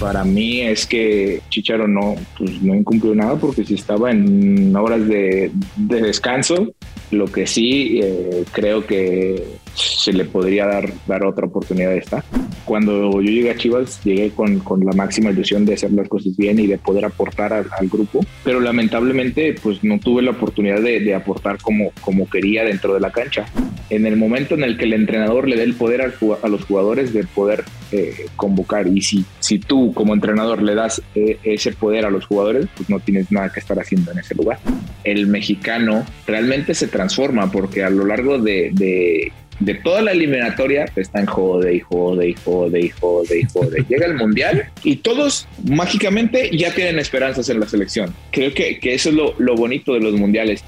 para mí es que Chicharo no, pues, no incumplió nada porque si estaba en horas de, descanso, lo que sí eh, creo que se le podría dar, dar otra oportunidad de estar. Cuando yo llegué a Chivas, llegué con, con la máxima ilusión de hacer las cosas bien y de poder aportar al, grupo, pero lamentablemente pues no tuve la oportunidad de, de, aportar como, como quería dentro de la cancha. En el momento en el que el entrenador le dé el poder a los jugadores de poder eh, convocar y si, si tú como entrenador le das eh, ese poder a los jugadores, pues no tienes nada que estar haciendo en ese lugar. El mexicano realmente se transforma porque a lo largo de, de de toda la eliminatoria están jode y jode y jode y jode y jode. Llega el mundial y todos mágicamente ya tienen esperanzas en la selección. Creo que, que eso es lo, lo, bonito de los mundiales.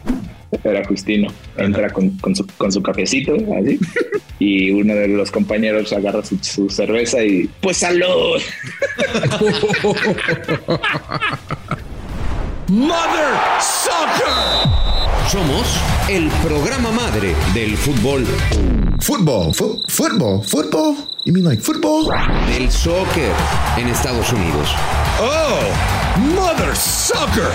Era Justino, entra con, con, su, con su cafecito así y uno de los compañeros agarra su, su cerveza y pues salud. Mother Soccer. Somos el programa madre del fútbol. Fútbol, fútbol, fútbol. You mean like football? Del soccer en Estados Unidos. Oh, Mother Soccer.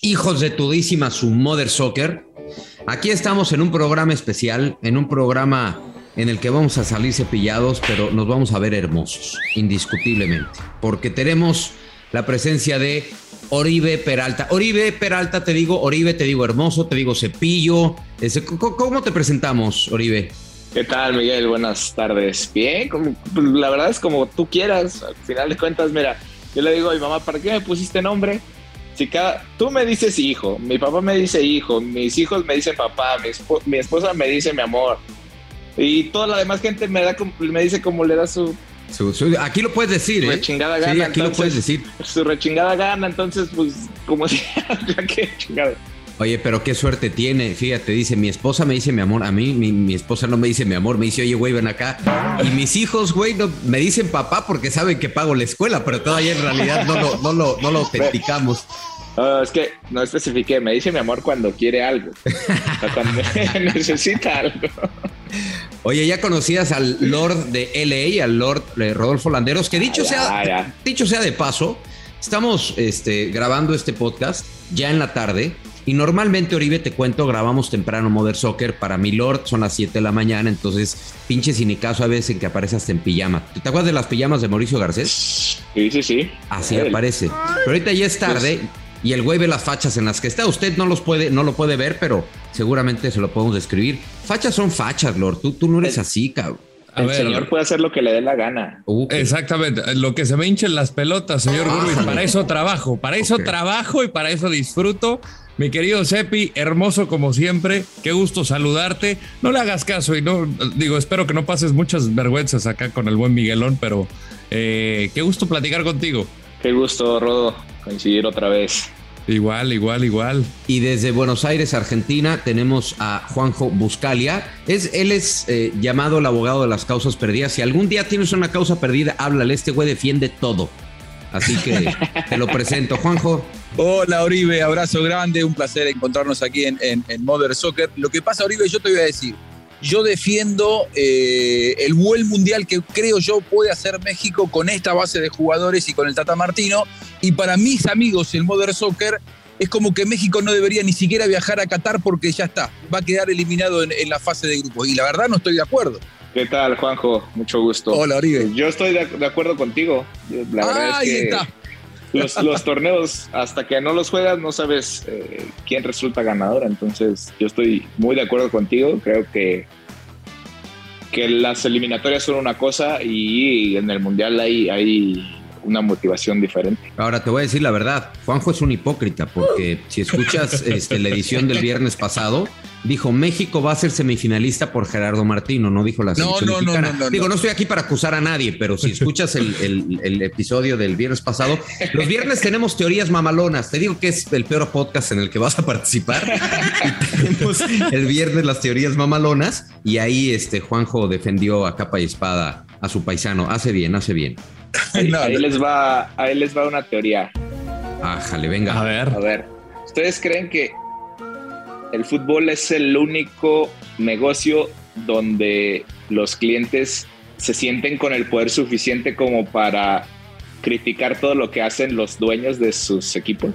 Hijos de tudísima su Mother Soccer. Aquí estamos en un programa especial, en un programa en el que vamos a salir cepillados, pero nos vamos a ver hermosos, indiscutiblemente, porque tenemos la presencia de Oribe Peralta. Oribe Peralta, te digo, Oribe, te digo hermoso, te digo cepillo. ¿Cómo te presentamos, Oribe? ¿Qué tal, Miguel? Buenas tardes. Bien, pues, la verdad es como tú quieras. Al final de cuentas, mira, yo le digo a mi mamá, ¿para qué me pusiste nombre? Si cada, tú me dices hijo, mi papá me dice hijo, mis hijos me dicen papá, mi, esposa me dice mi amor. Y toda la demás gente me, da, me dice como le da su aquí lo puedes decir, su ¿eh? rechingada gana. Sí, aquí lo puedes decir. Su rechingada gana, entonces, pues, como si, ya que chingada. Oye, pero qué suerte tiene. Fíjate, dice, mi esposa me dice mi amor. A mí, mi, esposa no me dice mi amor. Me dice, oye, güey, ven acá. Y mis hijos, güey, no, me dicen papá porque saben que pago la escuela, pero todavía en realidad no lo, no lo, no lo autenticamos. es que no especifiqué. Me dice mi amor cuando quiere algo. O cuando necesita algo. Oye, ya conocías al Lord de LA, al Lord eh, Rodolfo Landeros, que dicho, sea, dicho sea de paso, estamos este, grabando este podcast ya en la tarde. Y normalmente, Oribe, te cuento, grabamos temprano Mother Soccer. Para mi Lord son las 7 de la mañana, entonces pinche sin caso a veces en que aparece hasta en pijama. ¿Te acuerdas de las pijamas de Mauricio Garcés? Sí, sí, sí. Así aparece. Pero ahorita ya es tarde. Y el güey ve las fachas en las que está. Usted no los puede, no lo puede ver, pero seguramente se lo podemos describir. Fachas son fachas, Lord. Tú, tú no eres así, cabrón. el señor puede hacer lo que le dé la gana. Exactamente, lo que se me hinchen las pelotas, señor ah, Para eso trabajo, para eso trabajo y para eso disfruto. Mi querido Sepi, hermoso como siempre, qué gusto saludarte. No le hagas caso y no, digo, espero que no pases muchas vergüenzas acá con el buen Miguelón, pero eh, qué gusto platicar contigo. Qué gusto, Rodo, coincidir otra vez. Igual, igual, igual. Y desde Buenos Aires, Argentina, tenemos a Juanjo Buscalia. Es, él es eh, llamado el abogado de las causas perdidas. Si algún día tienes una causa perdida, háblale. Este güey defiende todo. Así que te lo presento, Juanjo. Hola, Oribe. Abrazo grande. Un placer encontrarnos aquí en, en, en Mother Soccer. Lo que pasa, Oribe, yo te voy a decir yo defiendo eh, el buen mundial que creo yo puede hacer México con esta base de jugadores y con el Tata Martino. Y para mis amigos, el Modern Soccer es como que México no debería ni siquiera viajar a Qatar porque ya está, va a quedar eliminado en, la fase de grupos. Y la verdad no estoy de acuerdo. ¿Qué tal, Juanjo? Mucho gusto. Hola, Oribe. Yo estoy de, acuerdo contigo. La verdad es que está. Los, torneos, hasta que no los juegas, no sabes eh, quién resulta ganador. Entonces, yo estoy muy de acuerdo contigo. Creo que, que las eliminatorias son una cosa y en el mundial hay, hay una motivación diferente. Ahora te voy a decir la verdad, Juanjo es un hipócrita porque si escuchas este, la edición del viernes pasado, dijo México va a ser semifinalista por Gerardo Martino, no dijo la selección no, no, No, no, Digo, no estoy aquí para acusar a nadie, pero si escuchas el, episodio del viernes pasado, los viernes tenemos teorías mamalonas. Te digo que es el peor podcast en el que vas a participar. tenemos el viernes las teorías mamalonas y ahí este Juanjo defendió a capa y espada a su paisano. Hace bien, hace bien. Ahí, les va, ahí les va una teoría. Ájale, venga. A ver. A ver. ¿Ustedes creen que el fútbol es el único negocio donde los clientes se sienten con el poder suficiente como para criticar todo lo que hacen los dueños de sus equipos.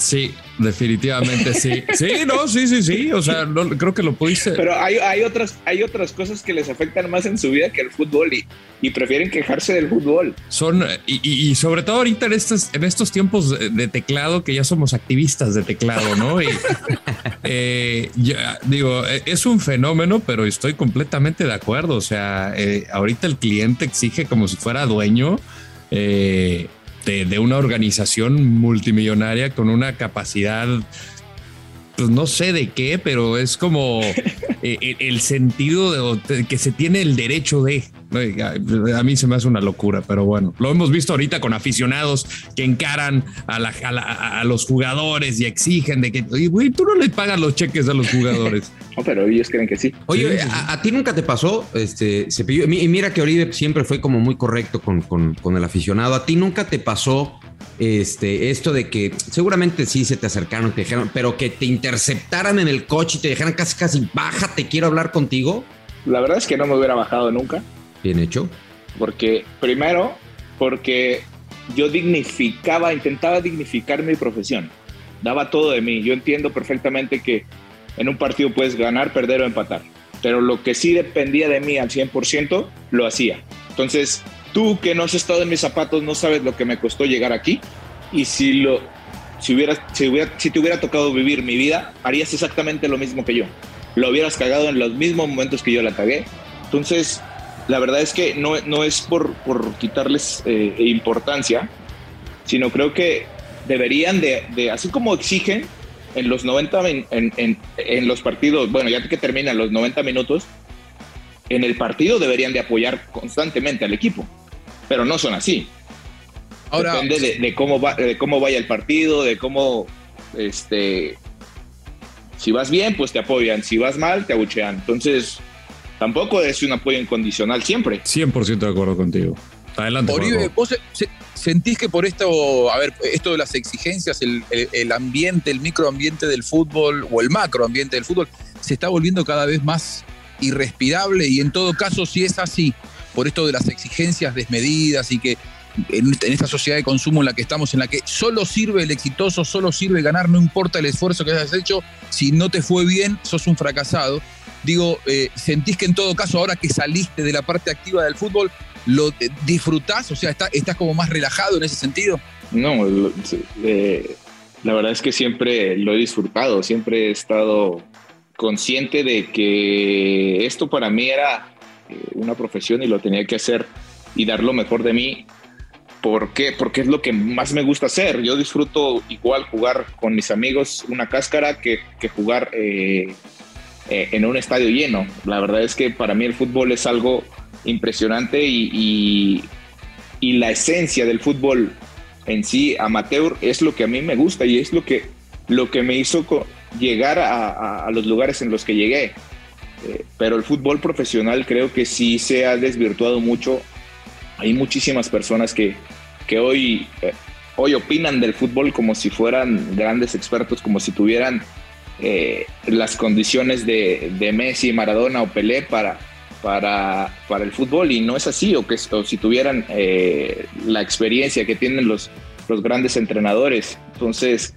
Sí, definitivamente sí. Sí, no, sí, sí, sí. O sea, creo que lo pudiste. Pero hay, hay, otras, hay otras cosas que les afectan más en su vida que el fútbol y, y prefieren quejarse del fútbol. Son, y, sobre todo ahorita en estos, en estos tiempos de teclado, que ya somos activistas de teclado, ¿no? Y eh, ya, digo, e, es un fenómeno, pero estoy completamente de acuerdo. O sea, eh, ahorita el cliente exige como si fuera dueño. Eh, de, una organización multimillonaria con una capacidad, pues no sé de qué, pero es como eh, el, sentido de, que se tiene el derecho de. A mí se me hace una locura, pero bueno, lo hemos visto ahorita con aficionados que encaran a, los jugadores y exigen de que, güey, tú no le pagas los cheques a los jugadores. no, pero ellos creen que sí. Oye, A, ti nunca te pasó, este, Cepillo, y mira que Oribe siempre fue como muy correcto con, con, el aficionado. A ti nunca te pasó este, esto de que seguramente sí se te acercaron, te dijeron, pero que te interceptaran en el coche y te dijeran casi, casi, bájate, quiero hablar contigo. La verdad es que no me hubiera bajado nunca. Bien hecho. Porque, primero, porque yo dignificaba, intentaba dignificar mi profesión. Daba todo de mí. Yo entiendo perfectamente que en un partido puedes ganar, perder o empatar. Pero lo que sí dependía de mí al 100%, lo hacía. Entonces, tú que no has estado en mis zapatos, no sabes lo que me costó llegar aquí. Y si, lo, si, hubiera, si, hubiera, si te hubiera tocado vivir mi vida, harías exactamente lo mismo que yo. Lo hubieras cagado en los mismos momentos que yo la cagué. Entonces, la verdad es que no, no es por, por quitarles eh, importancia, sino creo que deberían de, así como exigen en los 90, en, en, en, los partidos, bueno, ya que terminan los 90 minutos, en el partido deberían de apoyar constantemente al equipo, pero no son así. Ahora, Depende de, cómo va, de cómo vaya el partido, de cómo, este, si vas bien, pues te apoyan, si vas mal, te abuchean. Entonces, tampoco es un apoyo incondicional siempre. 100% de acuerdo contigo. Adelante. Oribe, vos sentís que por esto, a ver, esto de las exigencias, el, el, ambiente, el microambiente del fútbol o el macroambiente del fútbol se está volviendo cada vez más irrespirable y en todo caso, si es así, por esto de las exigencias desmedidas y que en, esta sociedad de consumo en la que estamos, en la que solo sirve el exitoso, solo sirve ganar, no importa el esfuerzo que hayas hecho, si no te fue bien, sos un fracasado. Digo, eh, ¿sentís que en todo caso, ahora que saliste de la parte activa del fútbol, lo eh, disfrutás? O sea, ¿estás como más relajado en ese sentido? No, eh, la verdad es que siempre lo he disfrutado, siempre he estado consciente de que esto para mí era una profesión y lo tenía que hacer y dar lo mejor de mí. ¿Por? Porque es lo que más me gusta hacer. Yo disfruto igual jugar con mis amigos una cáscara que, que jugar eh, en un estadio lleno. La verdad es que para mí el fútbol es algo impresionante y, y, la esencia del fútbol en sí, amateur, es lo que a mí me gusta y es lo que, lo que me hizo llegar a, los lugares en los que llegué. Eh, pero el fútbol profesional creo que sí se ha desvirtuado mucho. Hay muchísimas personas que, que hoy, eh, hoy opinan del fútbol como si fueran grandes expertos, como si tuvieran eh, las condiciones de, Messi, Maradona o Pelé para, para, para el fútbol y no es así, o que si tuvieran la experiencia que tienen los, los grandes entrenadores. Entonces,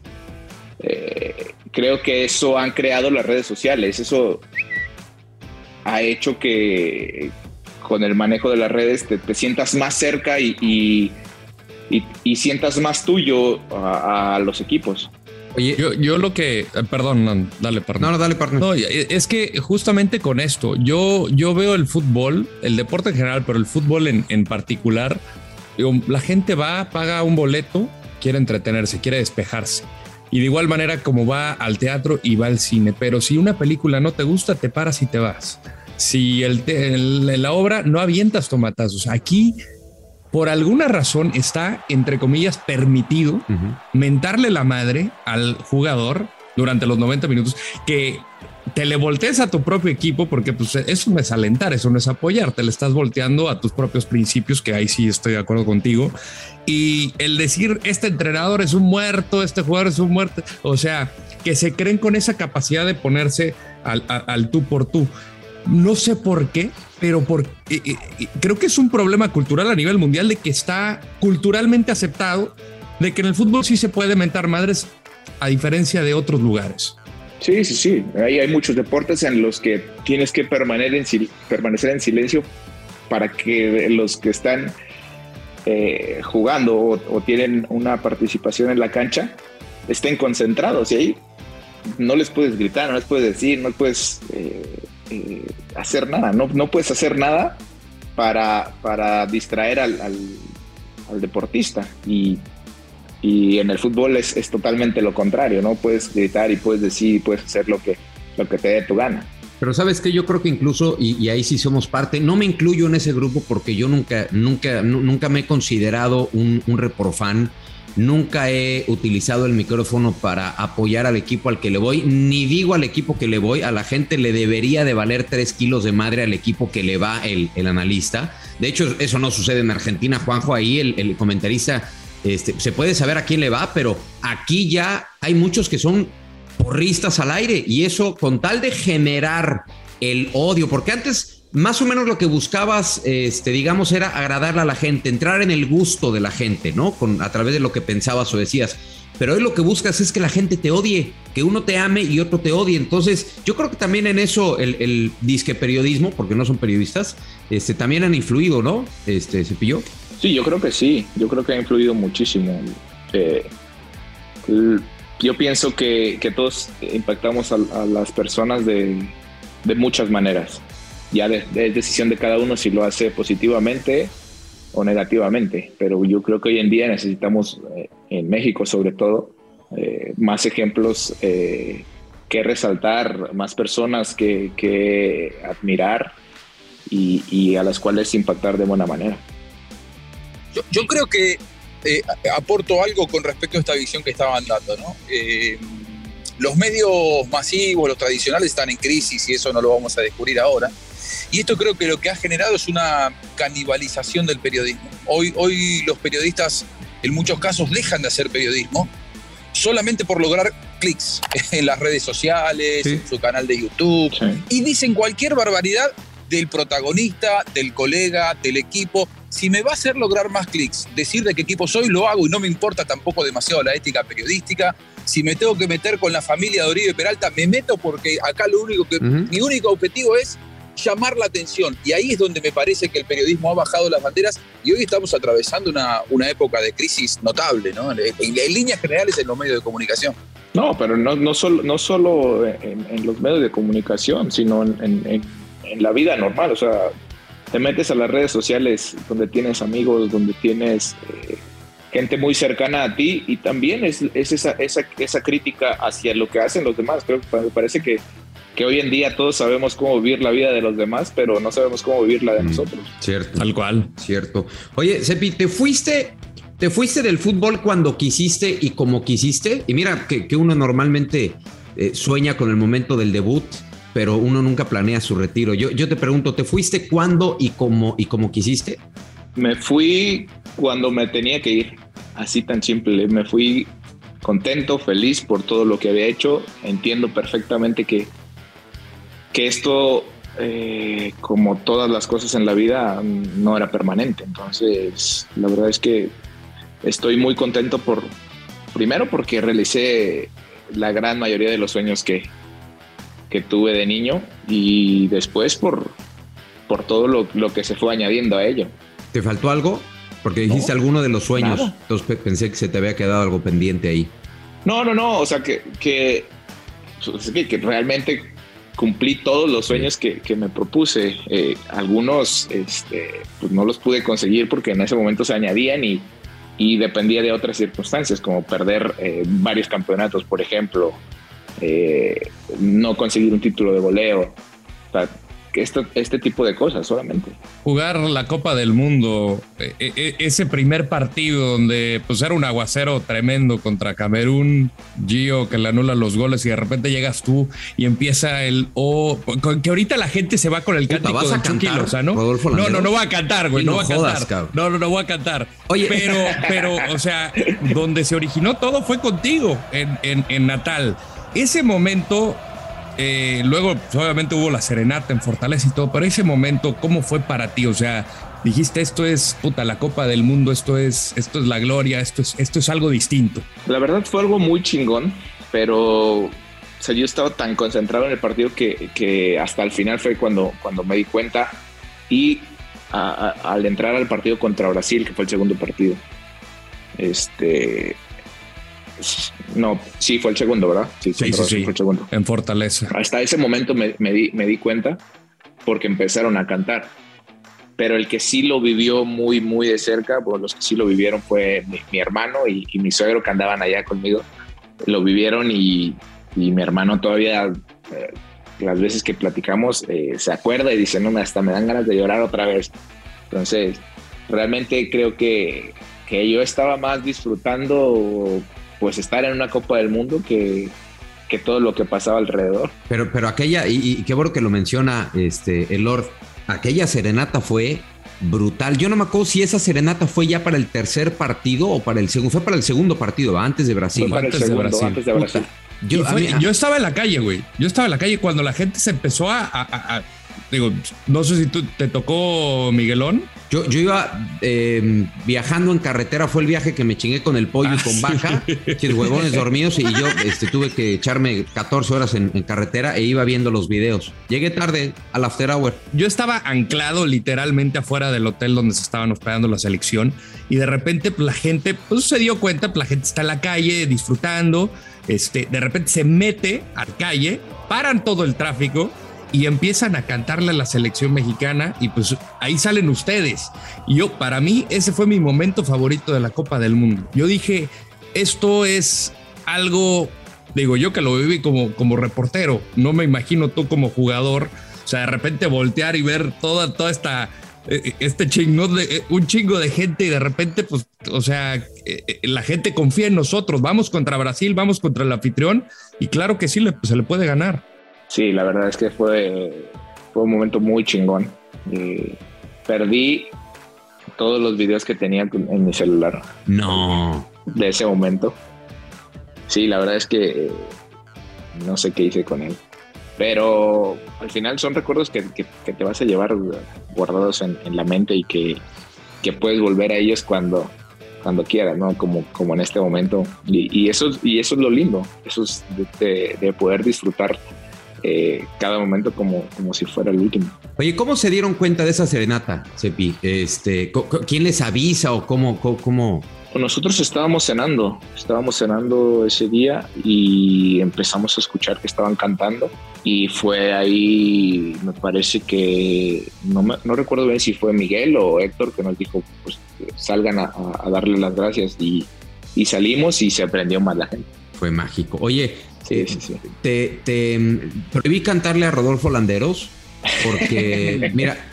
creo que eso han creado las redes sociales, eso ha hecho que con el manejo de las redes te, sientas más cerca y, y, sientas más tuyo a los equipos. Oye, yo, lo que, eh, perdón, dale, perdón. No, dale, perdón. No, es que justamente con esto, yo, yo veo el fútbol, el deporte en general, pero el fútbol en, en particular, la gente va, paga un boleto, quiere entretenerse, quiere despejarse. Y de igual manera como va al teatro y va al cine. Pero si una película no te gusta, te paras y te vas. Si el, la obra no avientas tomatazos. Aquí por alguna razón está, entre comillas, permitido mentarle la madre al jugador durante los 90 minutos, que te le voltees a tu propio equipo, porque pues, eso no es alentar, eso no es apoyar, te le estás volteando a tus propios principios, que ahí sí estoy de acuerdo contigo. Y el decir, este entrenador es un muerto, este jugador es un muerto, o sea, que se creen con esa capacidad de ponerse al, tú por tú. no sé por qué, pero por, eh, eh, creo que es un problema cultural a nivel mundial de que está culturalmente aceptado de que en el fútbol sí se puede mentar madres a diferencia de otros lugares. Sí, sí, sí. Ahí hay muchos deportes en los que tienes que permanecer en, permanecer en silencio para que los que están eh, jugando o, tienen una participación en la cancha estén concentrados. Y ahí no les puedes gritar, no les puedes decir, no puedes eh, eh, hacer nada, no, no puedes hacer nada para, para distraer al, al deportista. Y y en el fútbol es, es, totalmente lo contrario, ¿no? Puedes gritar y puedes decir y puedes hacer lo que, lo que te dé tu gana. Pero sabes que yo creo que incluso, y, ahí sí somos parte, no me incluyo en ese grupo porque yo nunca, nunca, nunca me he considerado un, un reprofan, nunca he utilizado el micrófono para apoyar al equipo al que le voy, ni digo al equipo que le voy, a la gente le debería de valer tres kilos de madre al equipo que le va el, el analista. De hecho, eso no sucede en Argentina, Juanjo, ahí el, el comentarista este, se puede saber a quién le va, pero aquí ya hay muchos que son porristas al aire y eso con tal de generar el odio, porque antes más o menos lo que buscabas, este, digamos, era agradarle a la gente, entrar en el gusto de la gente, ¿no? Con, a través de lo que pensabas o decías. Pero hoy lo que buscas es que la gente te odie, que uno te ame y otro te odie. Entonces, yo creo que también en eso el, disque periodismo, porque no son periodistas, este, también han influido, ¿no? Este, Cepillo. Sí, yo creo que sí, yo creo que ha influido muchísimo. Eh, yo pienso que, todos impactamos a, las personas de, muchas maneras. Ya es decisión de cada uno si lo hace positivamente o negativamente, pero yo creo que hoy en día necesitamos, eh, en México sobre todo, eh, más ejemplos que resaltar, más personas que, admirar y a las cuales impactar de buena manera. Yo, creo que eh, aporto algo con respecto a esta visión que estaban dando. ¿no? Eh, los medios masivos, los tradicionales, están en crisis y eso no lo vamos a descubrir ahora. Y esto creo que lo que ha generado es una canibalización del periodismo. Hoy, hoy los periodistas en muchos casos dejan de hacer periodismo solamente por lograr clics en las redes sociales, en su canal de YouTube, y dicen cualquier barbaridad del protagonista, del colega, del equipo. Si me va a hacer lograr más clics, decir de qué equipo soy, lo hago y no me importa tampoco demasiado la ética periodística. Si me tengo que meter con la familia de Oribe Peralta, me meto porque acá lo único que, mi único objetivo es llamar la atención. Y ahí es donde me parece que el periodismo ha bajado las banderas y hoy estamos atravesando una, una época de crisis notable, ¿no? En, líneas generales en los medios de comunicación. No, pero no, no solo, no solo en, los medios de comunicación, sino en en la vida normal, o sea, te metes a las redes sociales donde tienes amigos, donde tienes eh, gente muy cercana a ti y también es, esa, esa, esa, crítica hacia lo que hacen los demás. Creo que me parece que, que hoy en día todos sabemos cómo vivir la vida de los demás, pero no sabemos cómo vivir la de mm, nosotros. Cierto. Tal cual. Cierto. Oye, Sepi, ¿te fuiste ¿Te fuiste del fútbol cuando quisiste y como quisiste? Y mira que, que uno normalmente eh, sueña con el momento del debut pero uno nunca planea su retiro. Yo, yo te pregunto, ¿te fuiste cuándo y cómo, y cómo quisiste? Me fui cuando me tenía que ir, así tan simple. Me fui contento, feliz por todo lo que había hecho. Entiendo perfectamente que, que esto, eh, como todas las cosas en la vida, no era permanente. Entonces, la verdad es que estoy muy contento por, primero porque realicé la gran mayoría de los sueños que, que tuve de niño y después por, por todo lo, que se fue añadiendo a ello. ¿Te faltó algo? Porque dijiste alguno de los sueños, entonces pensé que se te había quedado algo pendiente ahí. No, no, no, o sea que, que, pues, que, realmente cumplí todos los sueños que, me propuse. Eh, algunos este, pues no los pude conseguir porque en ese momento se añadían y, y dependía de otras circunstancias, como perder eh, varios campeonatos, por ejemplo, eh, no conseguir un título de voleo. esto, este tipo de cosas solamente. Jugar la Copa del Mundo, e, e, e, ese primer partido donde pues era un aguacero tremendo contra Camerún, Gio que le anula los goles y de repente llegas tú y empieza el o que ahorita la gente se va con el cántico ¿vas a cantar, ¿no? no, no, no voy a cantar, güey, no, voy a cantar. No, no, no voy a cantar. Oye, pero, pero, o sea, donde se originó todo fue contigo en, en, en Natal ese momento eh, luego pues, obviamente hubo la serenata en Fortaleza y todo, pero ese momento, ¿cómo fue para ti? O sea, dijiste esto es puta la Copa del Mundo, esto es, esto es la gloria, esto es, esto es algo distinto. La verdad fue algo muy chingón, pero yo estaba tan concentrado en el partido que, hasta el final fue cuando, cuando me di cuenta y al entrar al partido contra Brasil, que fue el segundo partido, este, no, sí, fue el segundo, ¿verdad? Sí, sí, sí, Fue el segundo. En Fortaleza. Hasta ese momento me, di, me di cuenta porque empezaron a cantar. Pero el que sí lo vivió muy, muy de cerca, pues los que sí lo vivieron fue mi, hermano y, mi suegro que andaban allá conmigo. Lo vivieron y, mi hermano todavía, eh, las veces que platicamos, eh, se acuerda y dice, no, hasta me dan ganas de llorar otra vez. Entonces, realmente creo que, que yo estaba más disfrutando pues estar en una Copa del Mundo que, que todo lo que pasaba alrededor. Pero, pero aquella, y, qué bueno que lo menciona este, el Lord, aquella serenata fue brutal. Yo no me acuerdo si esa serenata fue ya para el tercer partido o para el segundo. Fue para el segundo partido, antes de Brasil. antes, de Brasil. antes de Brasil. Yo, yo, estaba en la calle, güey. Yo estaba en la calle cuando la gente se empezó a Digo, no sé si tú te tocó Miguelón. Yo, yo iba em, viajando en carretera, fue el viaje que me chingué con el pollo y con ah, baja, sí. huevones dormidos, y yo este, tuve que echarme 14 horas en, carretera e iba viendo los videos. Llegué tarde al after hour. Yo estaba anclado literalmente afuera del hotel donde se estaban hospedando la selección, y de repente pues, la gente pues, se dio cuenta, pues, la gente está en la calle disfrutando, este, de repente se mete a la calle, paran todo el tráfico y empiezan a cantarle a la selección mexicana y pues ahí salen ustedes. Y yo, para mí, ese fue mi momento favorito de la Copa del Mundo. Yo dije, esto es algo, digo yo que lo viví como, como reportero, no me imagino tú como jugador, o sea, de repente voltear y ver toda, toda esta eh, este chingo eh, un chingo de gente y de repente, pues, o sea, eh, la gente confía en nosotros. Vamos contra Brasil, vamos contra el anfitrión y claro que sí, se le puede ganar sí, la verdad es que fue, fue un momento muy chingón. perdí todos los videos que tenía en mi celular. No. De ese momento. Sí, la verdad es que no sé qué hice con él. Pero al final son recuerdos que, te vas a llevar guardados en, la mente y que, puedes volver a ellos cuando, cuando quieras, ¿no? Como, como en este momento. Y, eso, y eso es lo lindo, eso es de poder disfrutar eh, cada momento como, como si fuera el último. Oye, ¿cómo se dieron cuenta de esa serenata, Cepi? Este, ¿Quién les avisa o cómo, cómo, Nosotros estábamos cenando, estábamos cenando ese día y empezamos a escuchar que estaban cantando y fue ahí, me parece que, no, no recuerdo bien si fue Miguel o Héctor que nos dijo, pues salgan a, darle las gracias y, y salimos y se aprendió más la gente. Fue mágico. Oye, Sí, sí, sí. Te, te prohibí cantarle a Rodolfo Landeros porque, mira,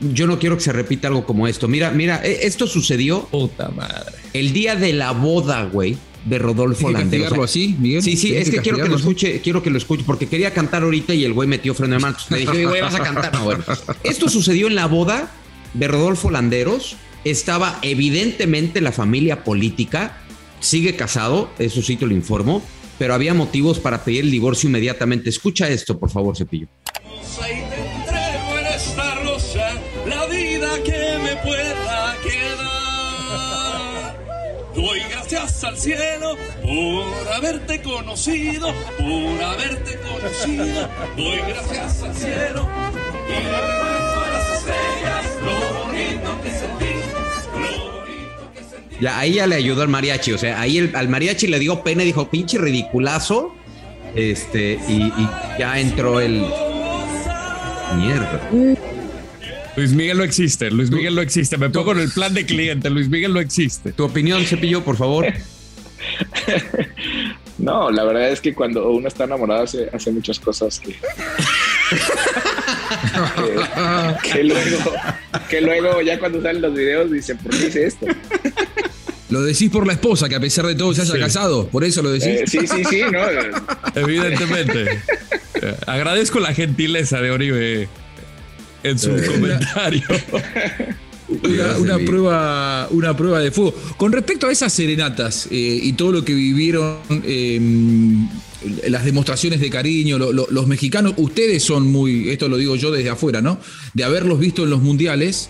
yo no quiero que se repita algo como esto. Mira, mira, e, esto sucedió. Puta madre. El día de la boda, güey, de Rodolfo Landeros. así, Miguel? Sí, sí, es que, quiero que lo escuche, quiero que lo escuche, porque quería cantar ahorita y el güey metió freno de mano. Me dije, güey, vas a cantar. No, bueno. Esto sucedió en la boda de Rodolfo Landeros. Estaba evidentemente la familia política. Sigue casado, eso sí te lo informo pero había motivos para pedir el divorcio inmediatamente. Escucha esto, por favor, Cepillo. Doy gracias al cielo por haberte conocido, por haberte conocido. Doy gracias al cielo y le a las estrellas lo bonito que sentí. Ya, ahí ya le ayudó al mariachi. O sea, ahí al mariachi le dio pena y dijo, pinche ridiculazo. Este, y, ya entró el. Mierda. Luis Miguel no existe, Luis Miguel no existe. Me pongo en el plan de cliente, Luis Miguel no existe. Tu opinión, Cepillo, por favor. No, la verdad es que cuando uno está enamorado hace, hace muchas cosas que, que, luego, que luego ya cuando salen los videos dicen, ¿por qué hice esto? Lo decís por la esposa, que a pesar de todo se haya casado, por eso lo decís. Eh, sí, sí, sí, ¿no? Evidentemente. Eh, agradezco la gentileza de Oribe en su eh. comentario. Una, prueba, una prueba de fuego. Con respecto a esas serenatas y todo lo que vivieron, em, las demostraciones de cariño, los mexicanos, ustedes son muy, esto lo digo yo desde afuera, ¿no? De haberlos visto en los mundiales.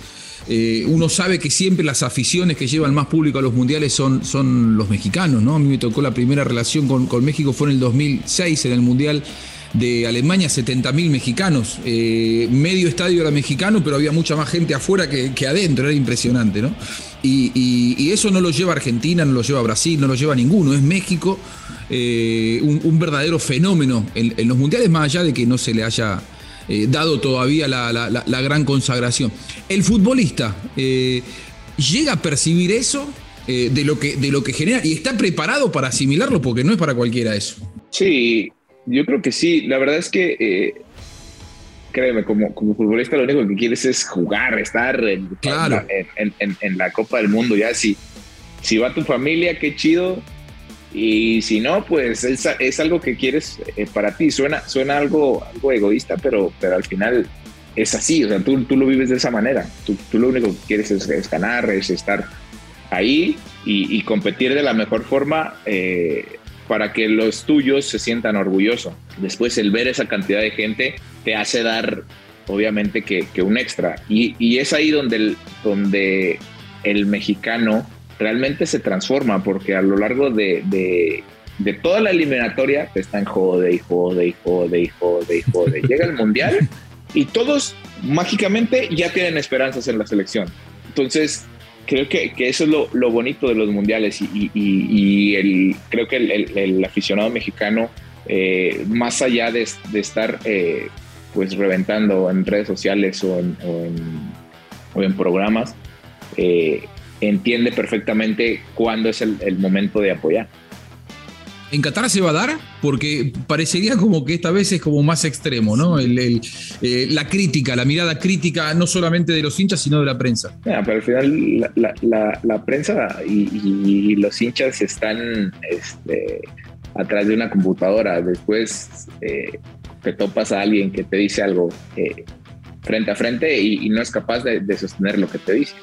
Eh, uno sabe que siempre las aficiones que llevan más público a los mundiales son, son los mexicanos, ¿no? A mí me tocó la primera relación con, con México, fue en el 2006, en el Mundial de Alemania, 70.000 mexicanos. Eh, medio estadio era mexicano, pero había mucha más gente afuera que, adentro, era impresionante, ¿no? Y, eso no lo lleva Argentina, no lo lleva Brasil, no lo lleva ninguno, es México eh, un, verdadero fenómeno en, los mundiales, más allá de que no se le haya eh, dado todavía la, gran consagración. El futbolista llega a percibir eso de, lo que, de lo que genera y está preparado para asimilarlo, porque no es para cualquiera eso. Sí, yo creo que sí. La verdad es que, eh, créeme, como, como futbolista lo único que quieres es jugar, estar en, en, la Copa del Mundo. Ya si, si va tu familia, qué chido. Y si no, pues es, es algo que quieres eh, para ti. Suena, suena algo, algo egoísta, pero, pero al final es así. O sea, tú, tú lo vives de esa manera. Tú, lo único que quieres es, ganar, es estar ahí y, y, competir de la mejor forma. Eh, para que los tuyos se sientan orgullosos. Después el ver esa cantidad de gente te hace dar, obviamente, que, un extra. Y, es ahí donde donde el mexicano realmente se transforma, porque a lo largo de, de, toda la eliminatoria te están jode y jode y jode y jode y jode. Llega el mundial y todos mágicamente ya tienen esperanzas en la selección. Entonces, creo que, eso es lo, bonito de los mundiales y, el, creo que el, aficionado mexicano, eh, más allá de, estar eh, pues reventando en redes sociales o en, o en, programas, eh, entiende perfectamente cuándo es el momento de apoyar. ¿En Qatar se va a dar? Porque parecería como que esta vez es como más extremo, ¿no? Eh, la crítica, la mirada crítica no solamente de los hinchas, sino de la prensa. pero al final la, prensa y, los hinchas están este, atrás de una computadora. Después eh, te topas a alguien que te dice algo eh, frente a frente y, no es capaz de, sostener lo que te dice.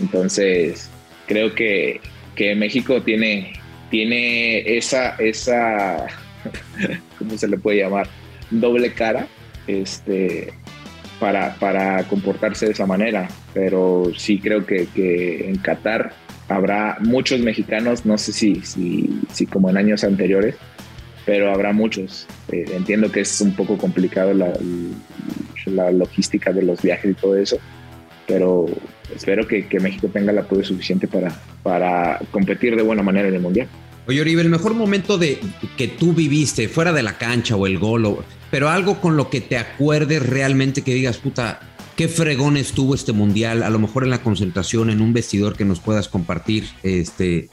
Entonces, creo que, que México tiene tiene esa, esa, ¿cómo se le puede llamar? Doble cara, este, para, para comportarse de esa manera. Pero sí creo que, en Qatar habrá muchos mexicanos, no sé si, si, si como en años anteriores, pero habrá muchos. Eh, entiendo que es un poco complicado la, la, logística de los viajes y todo eso, pero espero que, México tenga el apoyo suficiente para, para competir de buena manera en el Mundial. Oye, Oribe, el mejor momento de que tú viviste fuera de la cancha o el gol, pero algo con lo que te acuerdes realmente que digas, puta, qué fregón estuvo este mundial, a lo mejor en la concentración, en un vestidor que nos puedas compartir, este,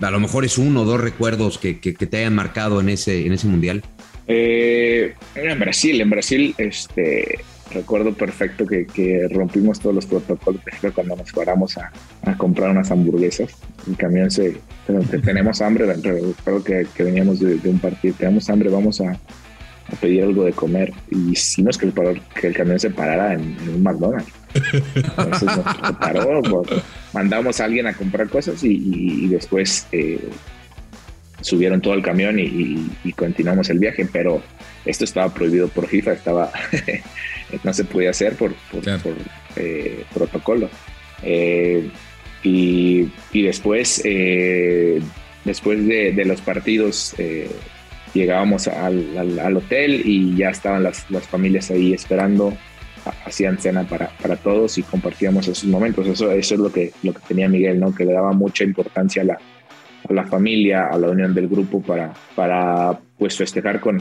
a lo mejor es uno o dos recuerdos que, te hayan marcado en ese, en ese mundial. Eh, en Brasil, en Brasil, este, recuerdo perfecto que, rompimos todos los protocolos cuando nos paramos a, comprar unas hamburguesas. El camión se, tenemos hambre, recuerdo que, que veníamos de, un partido, tenemos hambre, vamos a, pedir algo de comer. Y es que el, que el camión se parara en, un McDonald's. Entonces nos paró, pues, mandamos a alguien a comprar cosas y, después eh, subieron todo el camión y continuamos el viaje, pero esto estaba prohibido por FIFA, estaba no se podía hacer por, eh, protocolo. Eh, y, después, eh, después de, los partidos, llegábamos al, hotel y ya estaban las, familias ahí esperando, hacían cena para, todos y compartíamos esos momentos. Eso, eso es lo que, lo que tenía Miguel, ¿no? que le daba mucha importancia a la, a la familia, a la unión del grupo para, para pues festejar con,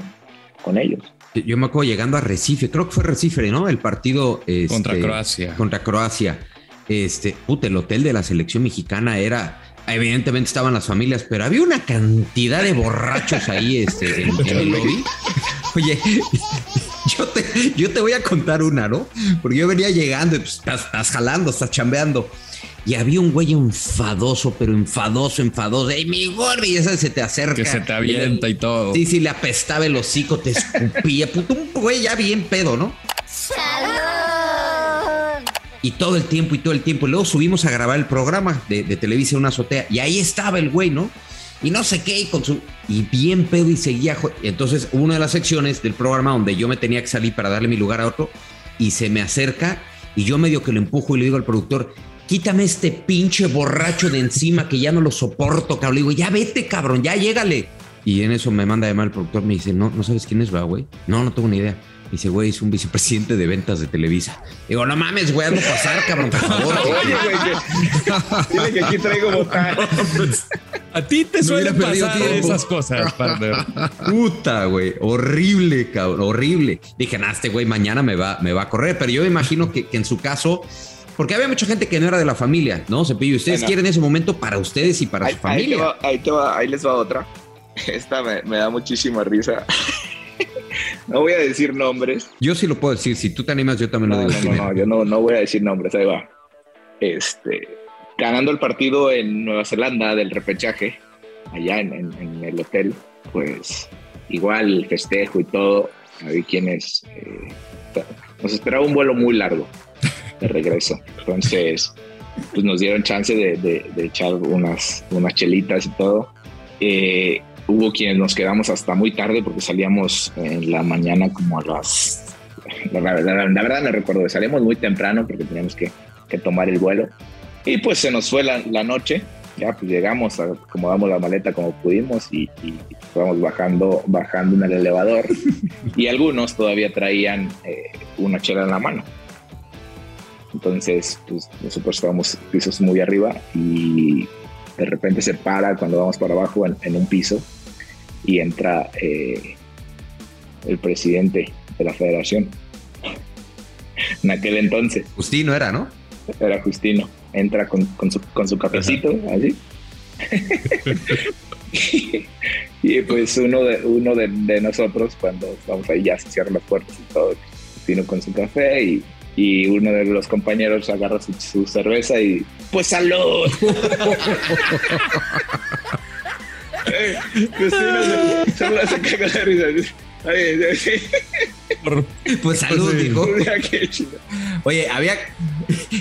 con ellos. Yo me acuerdo llegando a Recife, creo que fue Recife, ¿no? El partido este, contra Croacia. Contra Croacia. Este, puta, el hotel de la selección mexicana era evidentemente estaban las familias, pero había una cantidad de borrachos ahí este, en, el lobby. Oye, yo te, yo te voy a contar una, ¿no? Porque yo venía llegando y pues, estás, estás jalando, estás chambeando. Y había un güey enfadoso, pero enfadoso, enfadoso. ¡Ey, mi gordi! Y ese se te acerca. Que se te avienta y, todo. Sí, sí, le apestaba el hocico, te escupía. Puto, un güey ya bien pedo, ¿no? ¡Salud! Y todo el tiempo y todo el tiempo. luego subimos a grabar el programa de, de Televisa una azotea. Y ahí estaba el güey, ¿no? y no sé qué, y con su. Y bien pedo y seguía. Entonces, una de las secciones del programa donde yo me tenía que salir para darle mi lugar a otro, y se me acerca, y yo medio que lo empujo y le digo al productor, quítame este pinche borracho de encima que ya no lo soporto, cabrón. Le digo, ya vete, cabrón, ya llégale. Y en eso me manda llamar el productor, me dice, no, no sabes quién es, güey. No, no tengo ni idea. Dice, güey, es un vicepresidente de ventas de Televisa. Digo, no mames, güey, hazlo pasar, cabrón, por favor. Oye, güey, dile que aquí traigo botar. A ti te suelen pasar esas cosas, partner. Puta, güey, horrible, cabrón, horrible. Dije, nah, este güey mañana me va, me va a correr, pero yo me imagino que, que en su caso porque había mucha gente que no era de la familia, ¿no? Cepillo, ustedes quieren ese momento para ustedes y para su familia. Ahí, te va, ahí, les va otra. Esta me, me da muchísima risa. no voy a decir nombres. Yo sí lo puedo decir. Si tú te animas, yo también lo digo. No, no, yo no, no voy a decir nombres. Ahí va. Este, ganando el partido en Nueva Zelanda del repechaje, allá en, el hotel, pues igual el festejo y todo. Había quienes eh, nos esperaba un vuelo muy largo de regreso. Entonces, pues nos dieron chance de, echar unas, unas chelitas y todo. Eh, hubo quienes nos quedamos hasta muy tarde porque salíamos en la mañana como a las... La, verdad no recuerdo, salíamos muy temprano porque teníamos que, tomar el vuelo. Y pues se nos fue la, noche, ya pues llegamos, acomodamos la maleta como pudimos y, y bajando, bajando en el elevador y algunos todavía traían eh, una chela en la mano. Entonces, pues nosotros estábamos pisos muy arriba y de repente se para cuando vamos para abajo en un piso y entra eh, el presidente de la federación. en aquel entonces. Justino era, ¿no? Era Justino. Entra con, su, con su cafecito, así. y, pues uno de uno de, nosotros, cuando vamos ahí ya se cierran las puertas y todo, Justino con su café y, y uno de los compañeros agarra su, su cerveza y pues salud. Pues salud, dijo. Oye, había.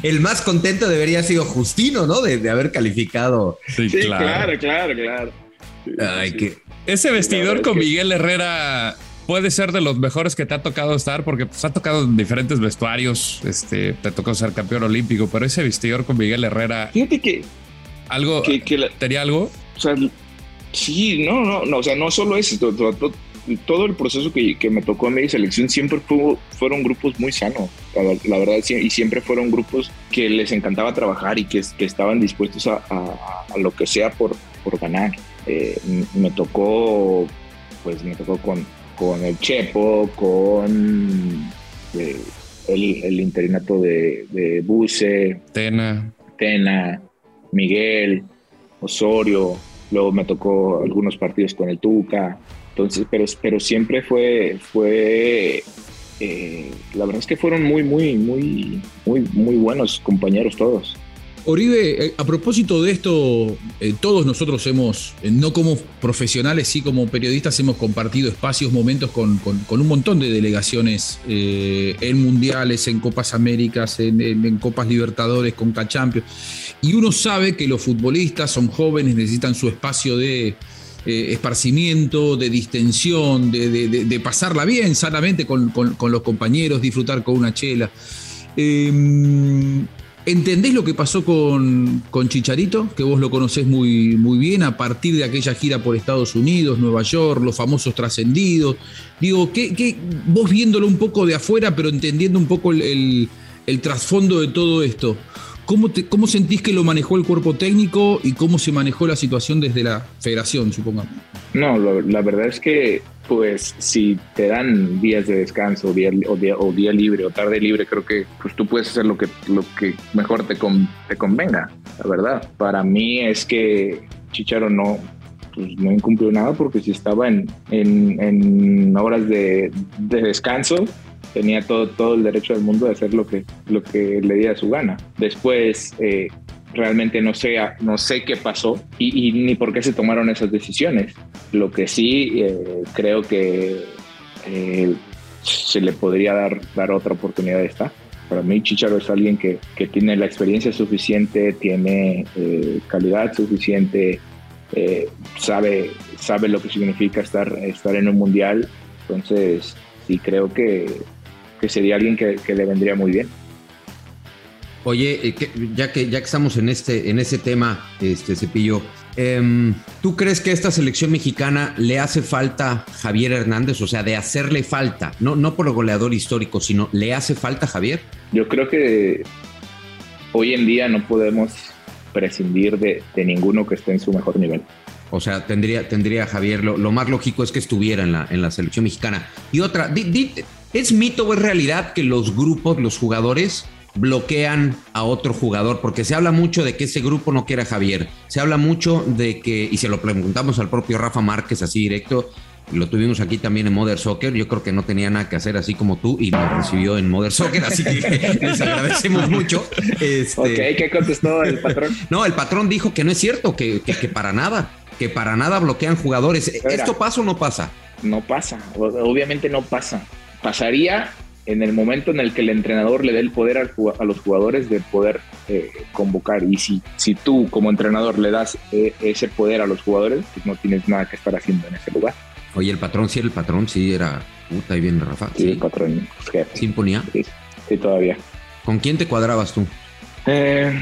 El más contento debería haber sido Justino, ¿no? De, haber calificado. Sí, claro, claro, claro. Ese vestidor con Miguel Herrera puede ser de los mejores que te ha tocado estar, porque pues, ha tocado en diferentes vestuarios. Este, te tocó ser campeón olímpico, pero ese vestidor con Miguel Herrera. Fíjate que. ¿Algo? ¿Tenía algo? O sea, Sí, no, no, no, o sea, no solo eso, todo, el proceso que, me tocó en mi selección siempre fueron grupos muy sanos, la, verdad, y siempre fueron grupos que les encantaba trabajar y que, estaban dispuestos a, lo que sea por, ganar. Eh, me tocó, pues me tocó con, con el Chepo, con eh, el, interinato de, de Buse, Tena. Tena, Miguel, Osorio, luego me tocó algunos partidos con el Tuca, entonces, pero, pero siempre fue, fue eh, la verdad es que fueron muy, muy, muy, muy, muy buenos compañeros todos. Oribe, eh, a propósito de esto, eh, todos nosotros hemos, no como profesionales, sí como periodistas, hemos compartido espacios, momentos con, un montón de delegaciones en mundiales, en Copas Américas, en, Copas Libertadores, con Cachampions. Y uno sabe que los futbolistas son jóvenes, necesitan su espacio de eh, esparcimiento, de distensión, de, pasarla bien sanamente con, los compañeros, disfrutar con una chela. Em, ¿Entendés lo que pasó con, Chicharito? Que vos lo conocés muy, muy bien a partir de aquella gira por Estados Unidos, Nueva York, los famosos trascendidos. Digo, ¿qué, vos viéndolo un poco de afuera, pero entendiendo un poco el trasfondo de todo esto, ¿Cómo, ¿Cómo sentís que lo manejó el cuerpo técnico y cómo se manejó la situación desde la federación, supongamos? No, la verdad es que, pues, si te dan días de descanso día, o, día, libre o tarde libre, creo que pues, tú puedes hacer lo que, lo que mejor te, te convenga, la verdad. Para mí es que Chicharo no, pues, no incumplió nada porque si estaba en, en, horas de, de descanso, tenía todo, todo el derecho del mundo de hacer lo que, lo que le diera su gana. Después, eh, realmente no sé, no sé qué pasó y, ni por qué se tomaron esas decisiones. Lo que sí eh, creo que eh, se le podría dar, dar otra oportunidad de esta. Para mí Chicharo es alguien que, que tiene la experiencia suficiente, tiene calidad suficiente, sabe, sabe lo que significa estar, estar en un mundial. Entonces, sí creo que, que sería alguien que, que, le vendría muy bien. Oye, eh, ya que ya que estamos en este en ese tema, este Cepillo, em, ¿tú crees que a esta selección mexicana le hace falta Javier Hernández? O sea, de hacerle falta, no, no por el goleador histórico, sino le hace falta Javier. Yo creo que hoy en día no podemos prescindir de, ninguno que esté en su mejor nivel. O sea, tendría, tendría Javier, lo, más lógico es que estuviera en la, en la selección mexicana. Y otra, ¿es mito o es realidad que los grupos, los jugadores, bloquean a otro jugador? Porque se habla mucho de que ese grupo no quiere a Javier. Se habla mucho de que, y se lo preguntamos al propio Rafa Márquez así directo, lo tuvimos aquí también en Mother Soccer. Yo creo que no tenía nada que hacer así como tú y nos recibió en Mother Soccer, así que les agradecemos mucho. Este... Ok, ¿qué contestó el patrón? No, el patrón dijo que no es cierto, que, que, para nada, que para nada bloquean jugadores. ¿Esto pasa o no pasa? No pasa, obviamente no pasa. Pasaría en el momento en el que el entrenador le dé el poder a los jugadores de poder eh, convocar. Y si, si tú como entrenador le das eh, ese poder a los jugadores, pues no tienes nada que estar haciendo en ese lugar. Oye, el patrón sí el patrón, sí era. Puta, ahí viene Rafa. Sí, el patrón. Jefe. ¿Sí imponía? Sí, todavía. ¿Con quién te cuadrabas tú? Eh,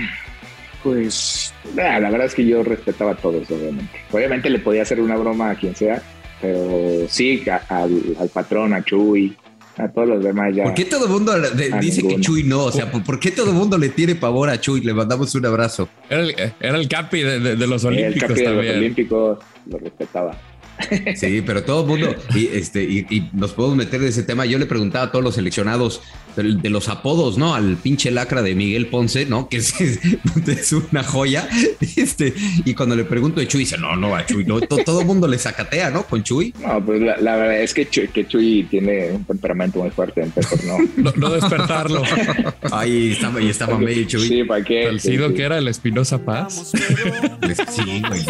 pues la verdad es que yo respetaba a todos, obviamente. Obviamente le podía hacer una broma a quien sea, pero sí, al, patrón, a Chuy, a todos los demás ya. ¿Por qué todo el mundo dice que Chuy no? O sea, ¿por, qué todo el mundo le tiene pavor a Chuy? Le mandamos un abrazo. Era el, era el capi de, los Olímpicos. El capi de los Olímpicos lo respetaba. Sí, pero todo el mundo, y, este, y, nos podemos meter en ese tema. Yo le preguntaba a todos los seleccionados de, los apodos, ¿no? Al pinche lacra de Miguel Ponce, ¿no? Que es, es, una joya. Este, y cuando le pregunto a Chuy, dice, no, no, a Chuy, no, todo, el mundo le sacatea, ¿no? Con Chuy. No, pues la, verdad es que Chuy, que Chuy, tiene un temperamento muy fuerte, entonces no. no, despertarlo. Ahí estaba, y estaba medio Chuy. Sí, ¿para qué? El sido que era el Espinosa Paz. Sí, güey.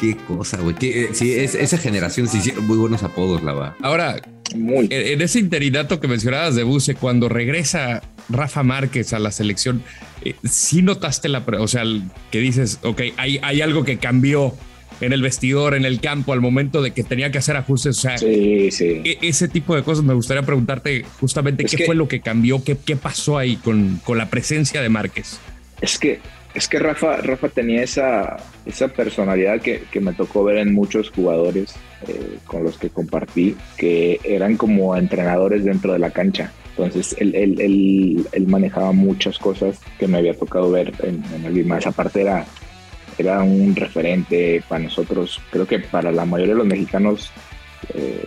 Qué cosa, güey. Eh, sí, esa generación se hicieron muy buenos apodos, la va. Ahora, muy. En, ese interinato que mencionabas de Buse, cuando regresa Rafa Márquez a la selección, eh, sí notaste la. O sea, que dices, ok, hay, hay algo que cambió en el vestidor, en el campo, al momento de que tenía que hacer ajustes. O sea, sí, sí. E, ese tipo de cosas me gustaría preguntarte justamente qué fue lo que cambió, qué, qué pasó ahí con, con la presencia de Márquez. Es que es que Rafa, Rafa tenía esa, esa personalidad que, me tocó ver en muchos jugadores eh, con los que compartí, que eran como entrenadores dentro de la cancha. Entonces él, él, manejaba muchas cosas que me había tocado ver en, en alguien más. Aparte era, era un referente para nosotros. Creo que para la mayoría de los mexicanos eh,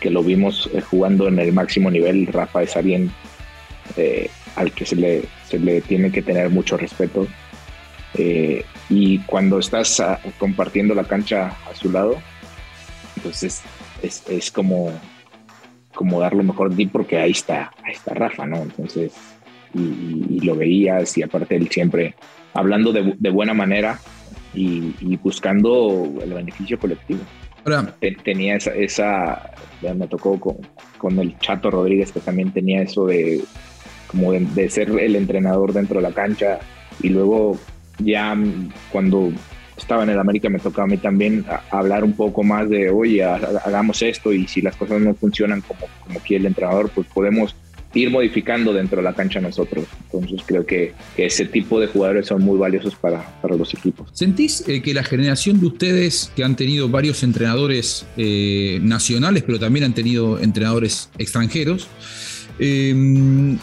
que lo vimos eh, jugando en el máximo nivel, Rafa es alguien al que se le, se le tiene que tener mucho respeto. Eh, y cuando estás ah, compartiendo la cancha a su lado, pues es, es, como, como dar lo mejor de ti porque ahí está, ahí está Rafa, ¿no? Entonces, y, lo veías y aparte él siempre hablando de, de buena manera y, buscando el beneficio colectivo. tenía esa, esa, me tocó con, con, el Chato Rodríguez que también tenía eso de, como de, ser el entrenador dentro de la cancha y luego ya cuando estaba en el América me tocaba a mí también hablar un poco más de, oye, hagamos esto y si las cosas no funcionan como, como quiere el entrenador, pues podemos ir modificando dentro de la cancha nosotros. Entonces creo que, ese tipo de jugadores son muy valiosos para, para los equipos. ¿Sentís eh, que la generación de ustedes, que han tenido varios entrenadores eh, nacionales, pero también han tenido entrenadores extranjeros, eh,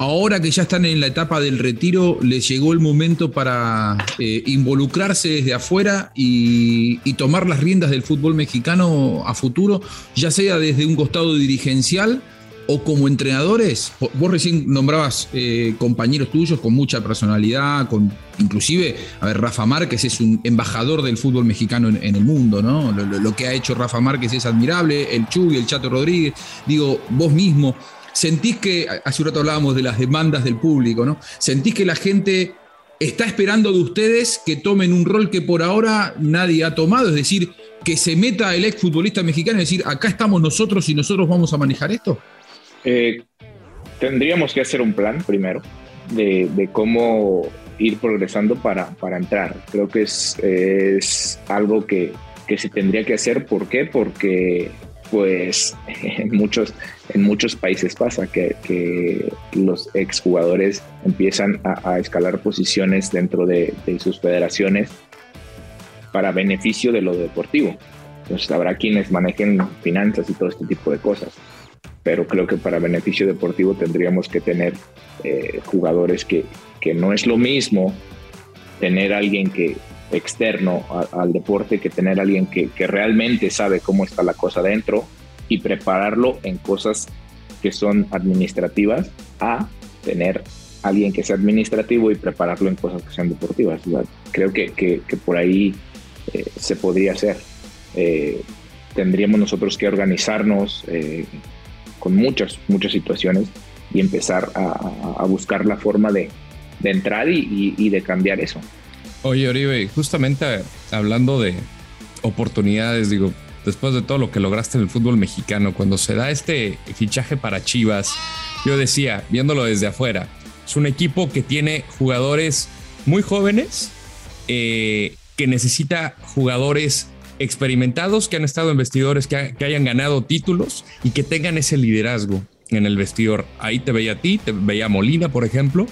Ahora que ya están en la etapa del retiro, les llegó el momento para eh, involucrarse desde afuera y, tomar las riendas del fútbol mexicano a futuro, ya sea desde un costado dirigencial o como entrenadores. Vos recién nombrabas eh, compañeros tuyos con mucha personalidad, con inclusive, a ver, Rafa Márquez es un embajador del fútbol mexicano en, el mundo, ¿no? Lo, lo, que ha hecho Rafa Márquez es admirable, el Chuy, el Chato Rodríguez, digo, vos mismo sentís que, hace un rato hablábamos de las demandas del público, ¿no? Sentís que la gente está esperando de ustedes que tomen un rol que por ahora nadie ha tomado, es decir, que se meta el exfutbolista mexicano y decir, acá estamos nosotros y nosotros vamos a manejar esto? Eh, tendríamos que hacer un plan primero de, cómo ir progresando para, para entrar. Creo que es, es algo que, que se tendría que hacer. ¿Por qué? Porque pues en muchos, en muchos países pasa que, los exjugadores empiezan a, escalar posiciones dentro de, sus federaciones para beneficio de lo deportivo. Entonces habrá quienes manejen finanzas y todo este tipo de cosas. Pero creo que para beneficio deportivo tendríamos que tener eh, jugadores que, que no es lo mismo tener alguien que, externo al deporte que tener alguien que, realmente sabe cómo está la cosa dentro y prepararlo en cosas que son administrativas a tener alguien que sea administrativo y prepararlo en cosas que sean deportivas. Creo que, por ahí eh, se podría hacer. Eh, tendríamos nosotros que organizarnos eh, con muchas, muchas situaciones y empezar a, buscar la forma de, entrar y de cambiar eso. Oye, Oribe, justamente hablando de oportunidades, digo, después de todo lo que lograste en el fútbol mexicano, cuando se da este fichaje para Chivas, yo decía, viéndolo desde afuera, es un equipo que tiene jugadores muy jóvenes, eh, que necesita jugadores experimentados, que han estado en vestidores, que, que hayan ganado títulos y que tengan ese liderazgo en el vestidor. Ahí te veía a ti, te veía a Molina, por ejemplo.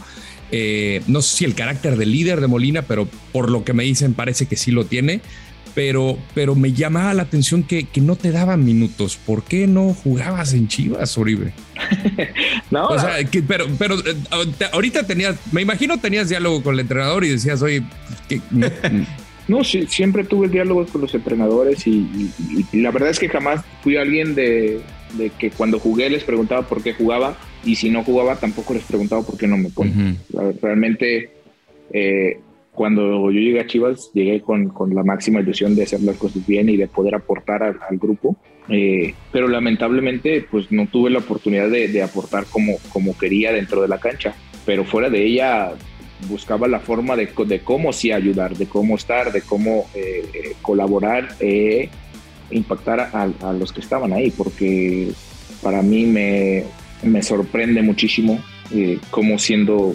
Eh, no sé si el carácter de líder de Molina, pero por lo que me dicen parece que sí lo tiene. Pero, pero me llamaba la atención que, no te daban minutos. ¿Por qué no jugabas en Chivas, Oribe? no. O sea, pero, pero eh, ahorita tenías, me imagino tenías diálogo con el entrenador y decías, oye, que, no, sí, siempre tuve diálogos con los entrenadores y, la verdad es que jamás fui alguien de, de que cuando jugué les preguntaba por qué jugaba y si no jugaba tampoco les preguntaba por qué no me ponen. Realmente eh, cuando yo llegué a Chivas llegué con, con, la máxima ilusión de hacer las cosas bien y de poder aportar al, grupo, eh, pero lamentablemente pues no tuve la oportunidad de, de, aportar como, como quería dentro de la cancha, pero fuera de ella buscaba la forma de, de cómo sí ayudar, de cómo estar, de cómo eh, colaborar impactar a, los que estaban ahí, porque para mí me, me sorprende muchísimo eh, cómo siendo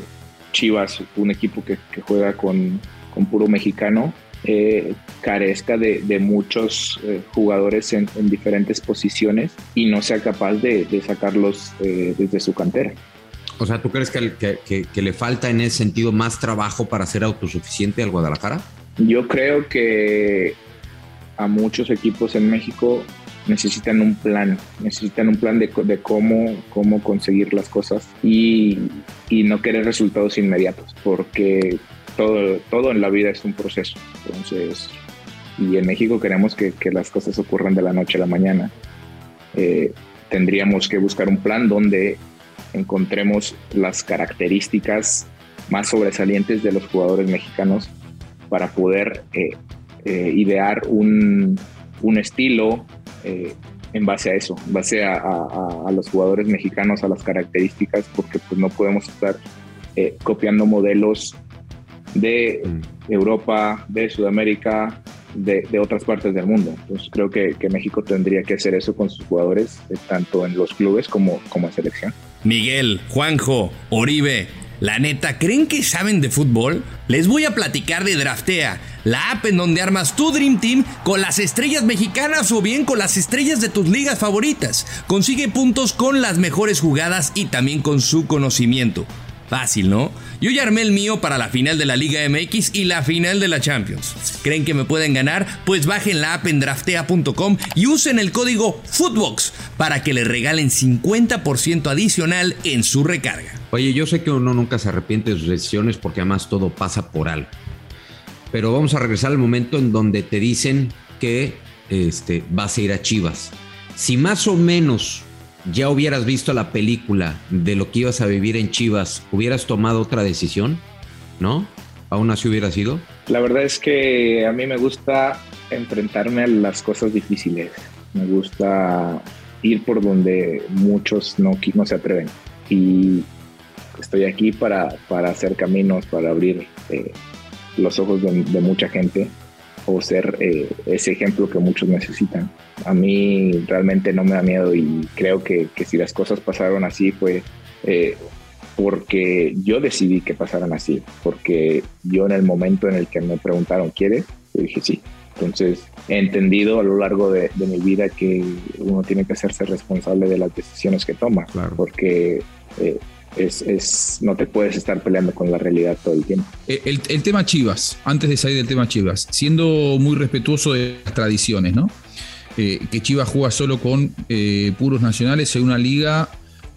Chivas un equipo que, juega con, con, puro mexicano, eh, carezca de, de muchos eh, jugadores en, diferentes posiciones y no sea capaz de, sacarlos desde su cantera. O sea, ¿tú crees que, que, que, le falta en ese sentido más trabajo para ser autosuficiente al Guadalajara? Yo creo que a muchos equipos en México necesitan un plan, necesitan un plan de, de cómo, cómo conseguir las cosas y, y, no querer resultados inmediatos, porque todo, todo en la vida es un proceso. Entonces, y en México queremos que, que las cosas ocurran de la noche a la mañana. Eh, tendríamos que buscar un plan donde encontremos las características más sobresalientes de los jugadores mexicanos para poder eh, eh, idear un, un estilo eh, en base a eso, en base a, a, los jugadores mexicanos, a las características, porque pues no podemos estar eh, copiando modelos de mm. Europa, de Sudamérica, de, de, otras partes del mundo. Entonces creo que, que, México tendría que hacer eso con sus jugadores, tanto en los clubes como, como en selección. Miguel, Juanjo, Oribe, la neta, ¿creen que saben de fútbol? Les voy a platicar de Draftea, la app en donde armas tu Dream Team con las estrellas mexicanas o bien con las estrellas de tus ligas favoritas. Consigue puntos con las mejores jugadas y también con su conocimiento. Fácil, ¿no? Yo ya armé el mío para la final de la Liga MX y la final de la Champions. ¿Creen que me pueden ganar? Pues bajen la app en draftea.com y usen el código FOOTBOX para que le regalen 50% adicional en su recarga. Oye, yo sé que uno nunca se arrepiente de sus decisiones porque además todo pasa por algo. Pero vamos a regresar al momento en donde te dicen que este, vas a ir a Chivas. Si más o menos ya hubieras visto la película de lo que ibas a vivir en Chivas, ¿hubieras tomado otra decisión? ¿No? ¿Aún así hubiera sido? La verdad es que a mí me gusta enfrentarme a las cosas difíciles. Me gusta ir por donde muchos no, no se atreven. Y estoy aquí para, para hacer caminos, para abrir eh, los ojos de, mucha gente o ser eh, ese ejemplo que muchos necesitan a mí realmente no me da miedo y creo que, si las cosas pasaron así fue eh, porque yo decidí que pasaran así, porque yo en el momento en el que me preguntaron, ¿quieres? Yo dije sí. Entonces he entendido a lo largo de, mi vida que uno tiene que hacerse responsable de las decisiones que toma, porque eh, es, no te puedes estar peleando con la realidad todo el tiempo. Eh, el, tema Chivas, antes de salir del tema Chivas, siendo muy respetuoso de las tradiciones, ¿no? Eh, que Chivas juega solo con puros nacionales en una liga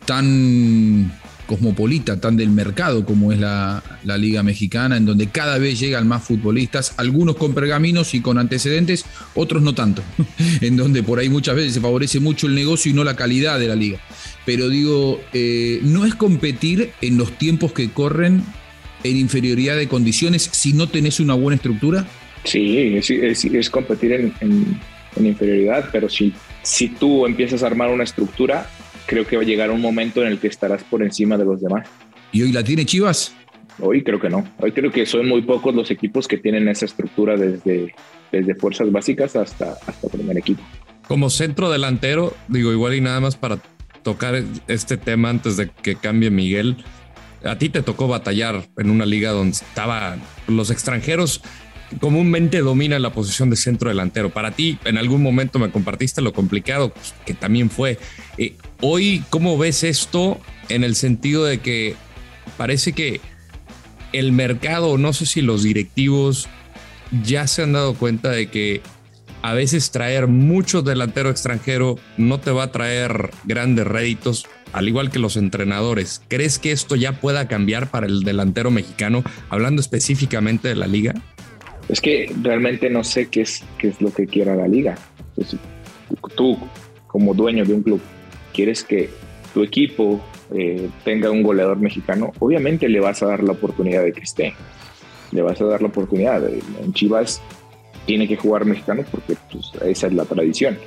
tan cosmopolita, tan del mercado como es la, Liga Mexicana, en donde cada vez llegan más futbolistas, algunos con pergaminos y con antecedentes, otros no tanto, en donde por ahí muchas veces se favorece mucho el negocio y no la calidad de la liga. Pero digo, eh, no es competir en los tiempos que corren en inferioridad de condiciones si no tenés una buena estructura. Sí, es, competir en, en, inferioridad, pero si, si tú empiezas a armar una estructura, creo que va a llegar un momento en el que estarás por encima de los demás. ¿Y hoy la tiene Chivas? Hoy creo que no. Hoy creo que son muy pocos los equipos que tienen esa estructura desde, desde fuerzas básicas hasta, hasta primer equipo. Como centro delantero, digo, igual y nada más para tocar este tema antes de que cambie Miguel. A ti te tocó batallar en una liga donde estaban los extranjeros comúnmente domina la posición de centro delantero. Para ti, en algún momento me compartiste lo complicado que también fue. Eh, hoy, ¿cómo ves esto en el sentido de que parece que el mercado, no sé si los directivos ya se han dado cuenta de que a veces traer mucho delantero extranjero no te va a traer grandes réditos, al igual que los entrenadores. ¿Crees que esto ya pueda cambiar para el delantero mexicano, hablando específicamente de la liga? Es que realmente no sé qué es, qué es lo que quiera la liga. Entonces, tú, como dueño de un club, quieres que tu equipo eh, tenga un goleador mexicano, obviamente le vas a dar la oportunidad de que esté. Le vas a dar la oportunidad. En Chivas tiene que jugar mexicano porque pues, esa es la tradición.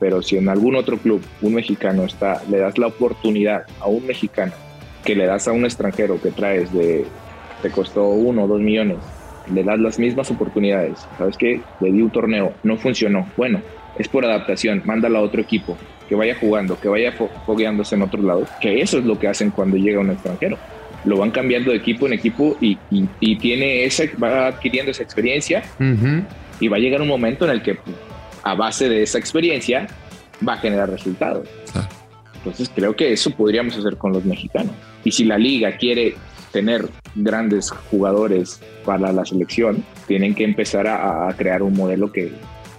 Pero si en algún otro club un mexicano está, le das la oportunidad a un mexicano que le das a un extranjero que traes de, te costó uno o dos millones le das las mismas oportunidades. ¿Sabes qué? Le di un torneo, no funcionó. Bueno, es por adaptación, mándalo a otro equipo, que vaya jugando, que vaya fogueándose en otro lado, que eso es lo que hacen cuando llega un extranjero. Lo van cambiando de equipo en equipo y, tiene ese, va adquiriendo esa experiencia y va a llegar un momento en el que a base de esa experiencia va a generar resultados. Entonces creo que eso podríamos hacer con los mexicanos. Y si la liga quiere tener grandes jugadores para la selección, tienen que empezar a, crear un modelo que,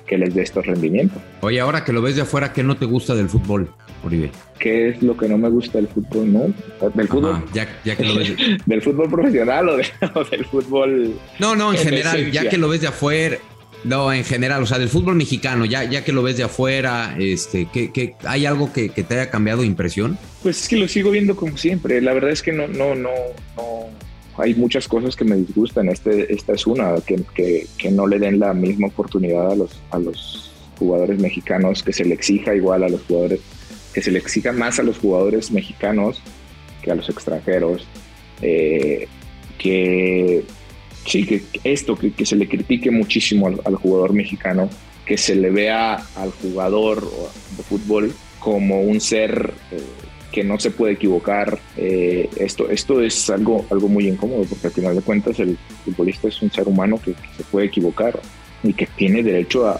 les dé estos rendimientos. Oye, ahora que lo ves de afuera, ¿qué no te gusta del fútbol, Oribe? ¿Qué es lo que no me gusta del fútbol? No, del fútbol. ya, que lo ves. del fútbol profesional o, del fútbol. No, no, en general, ya que lo ves de afuera, no, en general, o sea, del fútbol mexicano, ya, ya que lo ves de afuera, este, ¿qué, hay algo que, te haya cambiado impresión? Pues es que lo sigo viendo como siempre. La verdad es que no, no, no, no. Hay muchas cosas que me disgustan. Este, esta es una, que, que, no le den la misma oportunidad a los, a los jugadores mexicanos, que se le exija igual a los jugadores, que se le exija más a los jugadores mexicanos que a los extranjeros. Eh, que sí, que esto, que, se le critique muchísimo al, jugador mexicano, que se le vea al jugador de fútbol como un ser eh, que no se puede equivocar. Eh, esto, esto es algo, algo muy incómodo porque al final de cuentas el futbolista es un ser humano que, se puede equivocar y que tiene derecho a,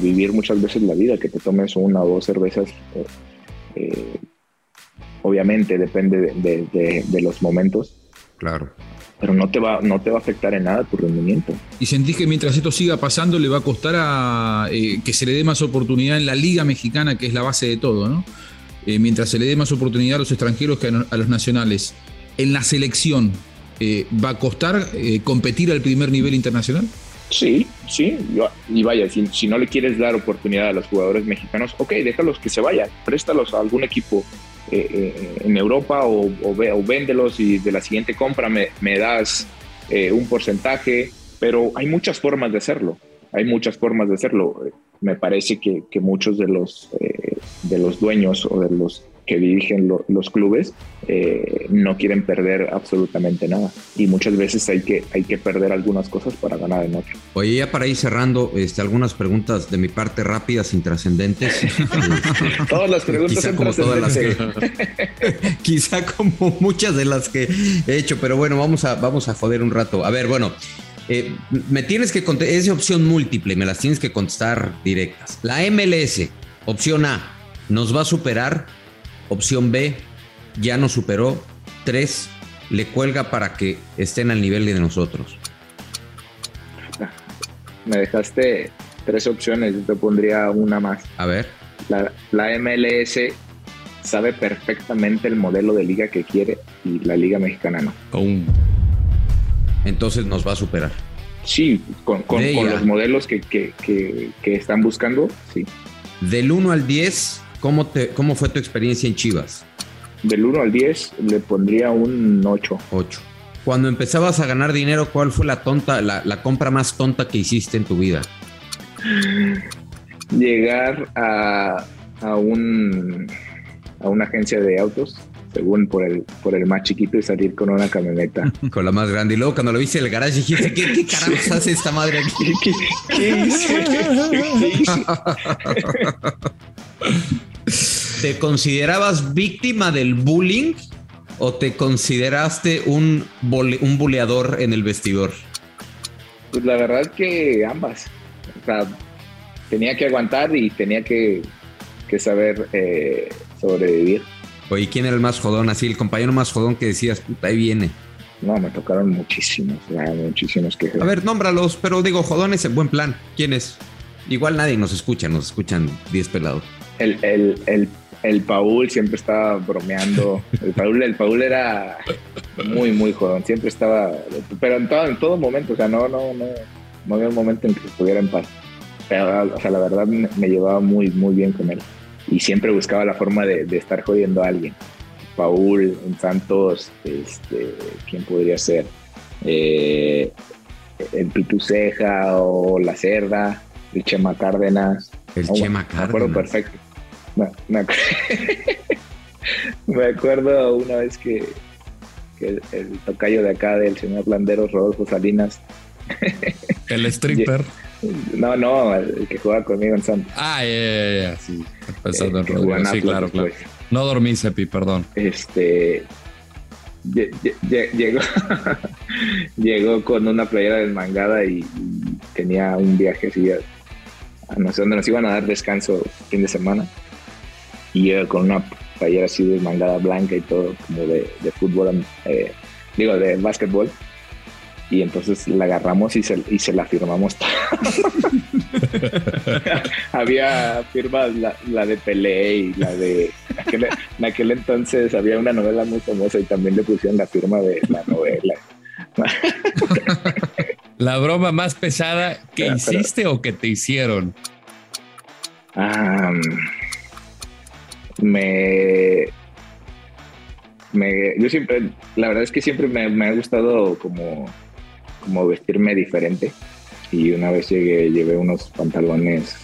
vivir muchas veces la vida, que te tomes una o dos cervezas. Eh, obviamente depende de los momentos. Claro pero no te va, no te va a afectar en nada tu rendimiento. Y sentís que mientras esto siga pasando le va a costar a, eh, que se le dé más oportunidad en la Liga Mexicana, que es la base de todo, ¿no? Eh, mientras se le dé más oportunidad a los extranjeros que a, los nacionales. En la selección, eh, ¿va a costar competir al primer nivel internacional? Sí, sí. Y vaya, si, si, no le quieres dar oportunidad a los jugadores mexicanos, ok, déjalos que se vayan, préstalos a algún equipo eh, eh, en Europa o, o, véndelos y de la siguiente compra me, me das eh, un porcentaje, pero hay muchas formas de hacerlo, hay muchas formas de hacerlo. Me parece que, que muchos de los, de los dueños o de los que dirigen los clubes eh, no quieren perder absolutamente nada. Y muchas veces hay que, hay que perder algunas cosas para ganar en otro. Oye, ya para ir cerrando, este, algunas preguntas de mi parte rápidas, intrascendentes. todas las preguntas quizá como todas las que, Quizá como muchas de las que he hecho, pero bueno, vamos a, vamos a joder un rato. A ver, bueno. Eh, me tienes que contestar, es opción múltiple, me las tienes que contestar directas. La MLS, opción A, ¿nos va a superar? Opción B, ya nos superó. Tres, le cuelga para que estén al nivel de nosotros. Me dejaste tres opciones, yo te pondría una más. A ver. La, MLS sabe perfectamente el modelo de liga que quiere y la liga mexicana no. Entonces nos va a superar. Sí, con, los modelos que, están buscando, sí. Del 1 al 10, ¿cómo, te, ¿cómo fue tu experiencia en Chivas? Del 1 al 10 le pondría un 8. 8. Cuando empezabas a ganar dinero, ¿cuál fue la tonta, la, compra más tonta que hiciste en tu vida? Llegar a, a un a una agencia de autos según por el, por el más chiquito y salir con una camioneta. con la más grande. Y luego cuando lo viste en el garage dijiste, ¿qué, qué carajos hace esta madre aquí? ¿Qué, ¿Te considerabas víctima del bullying o te consideraste un, un buleador en el vestidor? Pues la verdad que ambas. O sea, tenía que aguantar y tenía que, que saber eh, sobrevivir. Oye, ¿quién era el más jodón? Así, el compañero más jodón que decías, puta, ahí viene. No, me tocaron muchísimos, muchísimos que... A ver, nómbralos, pero digo, jodón es en buen plan. ¿Quién es? Igual nadie nos escucha, nos escuchan 10 pelados. El, el, el, el Paul siempre estaba bromeando. El Paul, el Paul era muy, muy jodón. Siempre estaba, pero en todo, en todo momento, o sea, no, no, no, no había un momento en que estuviera en paz. Pero, o sea, la verdad me, me llevaba muy, muy bien con él y siempre buscaba la forma de, estar jodiendo a alguien. Paul en Santos, este, ¿quién podría ser? Eh, el Pituceja o La Cerda, el Chema Cárdenas. El Chema Cárdenas. Me acuerdo perfecto. Me, acuerdo una vez que, el, tocayo de acá del señor Landeros, Rodolfo Salinas. El stripper. No, no, el que juega conmigo en Santos. Ah, ya, ya, sí. Pensando en Rodrigo. Sí, claro, claro. Pues. No dormí, Sepi, perdón. Este. Llegó, llegó con una playera desmangada y, tenía un viaje así a, no sé dónde nos iban a dar descanso fin de semana. Y con una playera así desmangada blanca y todo, como de, fútbol, eh, digo, de básquetbol y entonces la agarramos y se, y se la firmamos. había firmas, la, de Pelé y la de... en aquel entonces había una novela muy famosa y también le pusieron la firma de la novela. ¿La broma más pesada que hiciste o que te hicieron? Me, me, yo siempre, la verdad es que siempre me, me ha gustado como como vestirme diferente. Y una vez llegué, llevé unos pantalones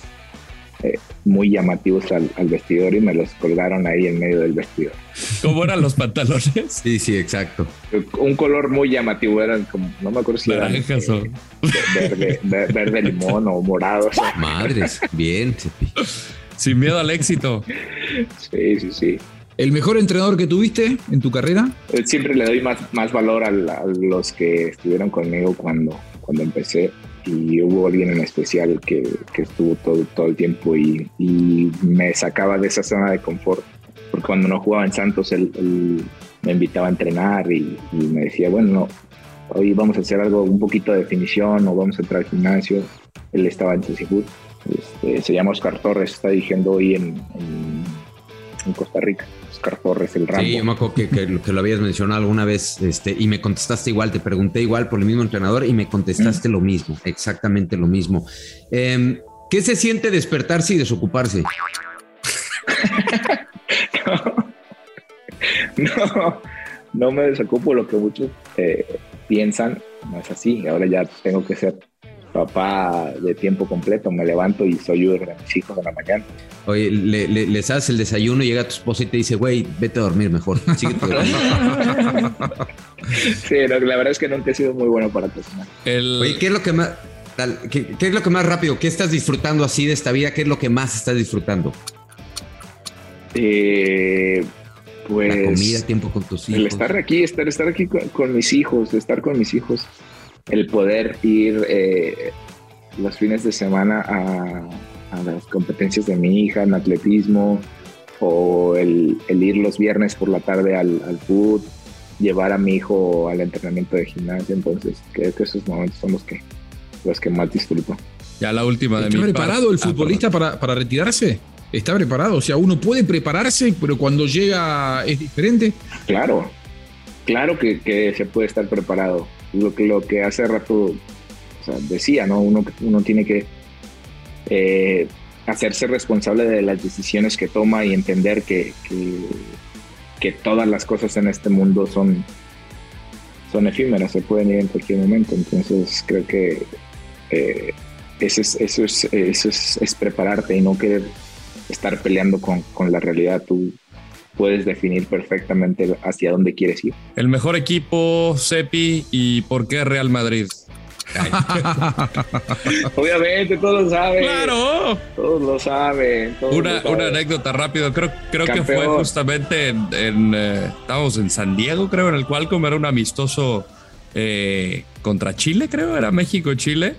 eh, muy llamativos al, vestidor y me los colgaron ahí en medio del vestidor. ¿Cómo eran los pantalones? Sí, sí, exacto. Un color muy llamativo, eran como, no me acuerdo si eran eh, verde, verde, limón o morado. Madres, bien. Sin miedo al éxito. Sí, sí, sí. ¿El mejor entrenador que tuviste en tu carrera? Eh, siempre le doy más, más valor a, los que estuvieron conmigo cuando, cuando empecé y hubo alguien en especial que, que estuvo todo, todo el tiempo y, y, me sacaba de esa zona de confort. Porque cuando no jugaba en Santos, él, me invitaba a entrenar y, me decía, bueno, hoy vamos a hacer algo, un poquito de definición o vamos a entrar al gimnasio. Él estaba en Cecibut. Este, se llama Oscar Torres, está dirigiendo hoy en, en Costa Rica. Oscar Torres, el Rambo. Sí, yo me acuerdo que, lo habías mencionado alguna vez este, y me contestaste igual, te pregunté igual por el mismo entrenador y me contestaste lo mismo, exactamente lo mismo. Em, ¿Qué se siente despertarse y desocuparse? no, no, me desocupo lo que muchos eh, piensan, no es así, ahora ya tengo que ser papá de tiempo completo. Me levanto y soy yo de mis hijos en la mañana. Oye, le, le, les haces el desayuno, llega tu esposa y te dice, güey, vete a dormir mejor. sí, la verdad es que nunca he sido muy bueno para cocinar. Oye, ¿qué es lo que más... ¿Qué, es lo que más rápido? ¿Qué estás disfrutando así de esta vida? ¿Qué es lo que más estás disfrutando? Eh, pues. La comida, tiempo con tus hijos. El estar aquí, estar, estar aquí con, mis hijos, estar con mis hijos. El poder ir eh, los fines de semana a, las competencias de mi hija en atletismo o el, ir los viernes por la tarde al, al food, llevar a mi hijo al entrenamiento de gimnasia. Entonces, creo que esos momentos son los que los que más disfruto. Ya la última de ¿Está preparado el ah, futbolista para, para, retirarse? ¿Está preparado? O sea, uno puede prepararse, pero cuando llega es diferente. Claro, claro que, se puede estar preparado. Lo que, lo que hace rato decía, ¿no? Uno, uno tiene que eh, hacerse responsable de las decisiones que toma y entender que, que, todas las cosas en este mundo son, son efímeras, se pueden ir en cualquier momento. Entonces creo que eh, eso, es, eso, es, eso es, prepararte y no querer estar peleando con, la realidad. Tú puedes definir perfectamente hacia dónde quieres ir. El mejor equipo, Cepi, y por qué Real Madrid. Obviamente, todos lo saben. Claro. Todos lo saben. una, anécdota rápido. Creo, creo que fue justamente en, eh, estábamos en San Diego, creo, en el cual era un amistoso eh, contra Chile, creo, era México-Chile.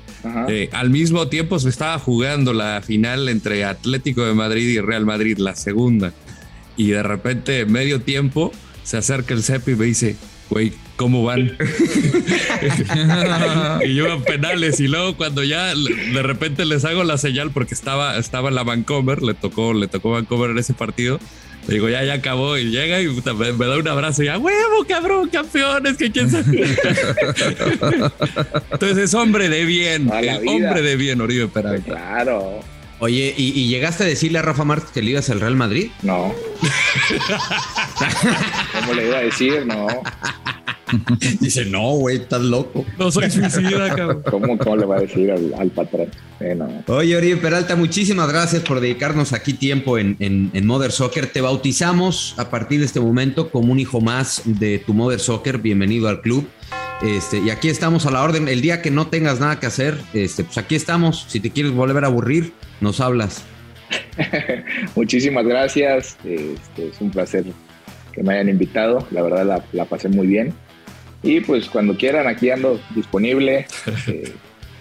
Eh, al mismo tiempo se estaba jugando la final entre Atlético de Madrid y Real Madrid, la segunda. Y de repente, medio tiempo, se acerca el CEP y me dice, güey, ¿cómo van? y yo a penales. Y luego cuando ya de repente les hago la señal porque estaba, estaba en la Vancomer, le tocó, le tocó Vancomer en ese partido digo, ya, ya acabó. Y llega y me, da un abrazo y ya, huevo, cabrón, campeones, que quién sabe. Entonces es hombre de bien, hombre de bien, Oribe Peralta. Claro. Oye, ¿y, llegaste a decirle a Rafa Márquez que le ibas al Real Madrid? No. ¿Cómo le iba a decir? No. Dice, no, güey, estás loco. No soy suicida, cabrón. ¿Cómo, le va a decir al, patrón? Eh, Oye, Oribe Peralta, muchísimas gracias por dedicarnos aquí tiempo en, en, Mother Soccer. Te bautizamos a partir de este momento como un hijo más de tu Mother Soccer. Bienvenido al club. Este, y aquí estamos a la orden. El día que no tengas nada que hacer, este, pues aquí estamos. Si te quieres volver a aburrir, nos hablas. Muchísimas gracias. Este, es un placer que me hayan invitado. La verdad la, la pasé muy bien. Y pues cuando quieran, aquí ando disponible. Eh,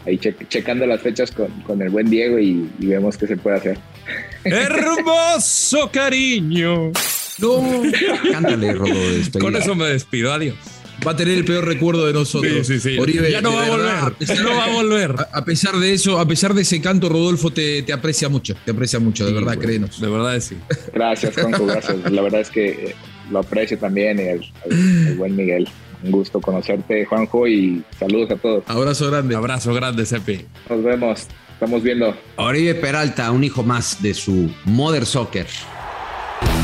ahí checando las fechas con, el buen Diego y, vemos qué se puede hacer. Hermoso cariño. No. Cántale, Rodo. Con eso me despido. Adiós. Va a tener el peor recuerdo de nosotros. Sí, sí, sí. ya no va a volver. no va a volver. A, pesar de eso, a pesar de ese canto, Rodolfo te, aprecia mucho. Te aprecia mucho, de verdad, créenos. De verdad, sí. Gracias, Juanjo. Gracias. La verdad es que eh, lo aprecio también el buen Miguel. Un gusto conocerte, Juanjo, y saludos a todos. Abrazo grande. Abrazo grande, Cepi. Nos vemos. Estamos viendo. Oribe Peralta, un hijo más de su Mother Soccer.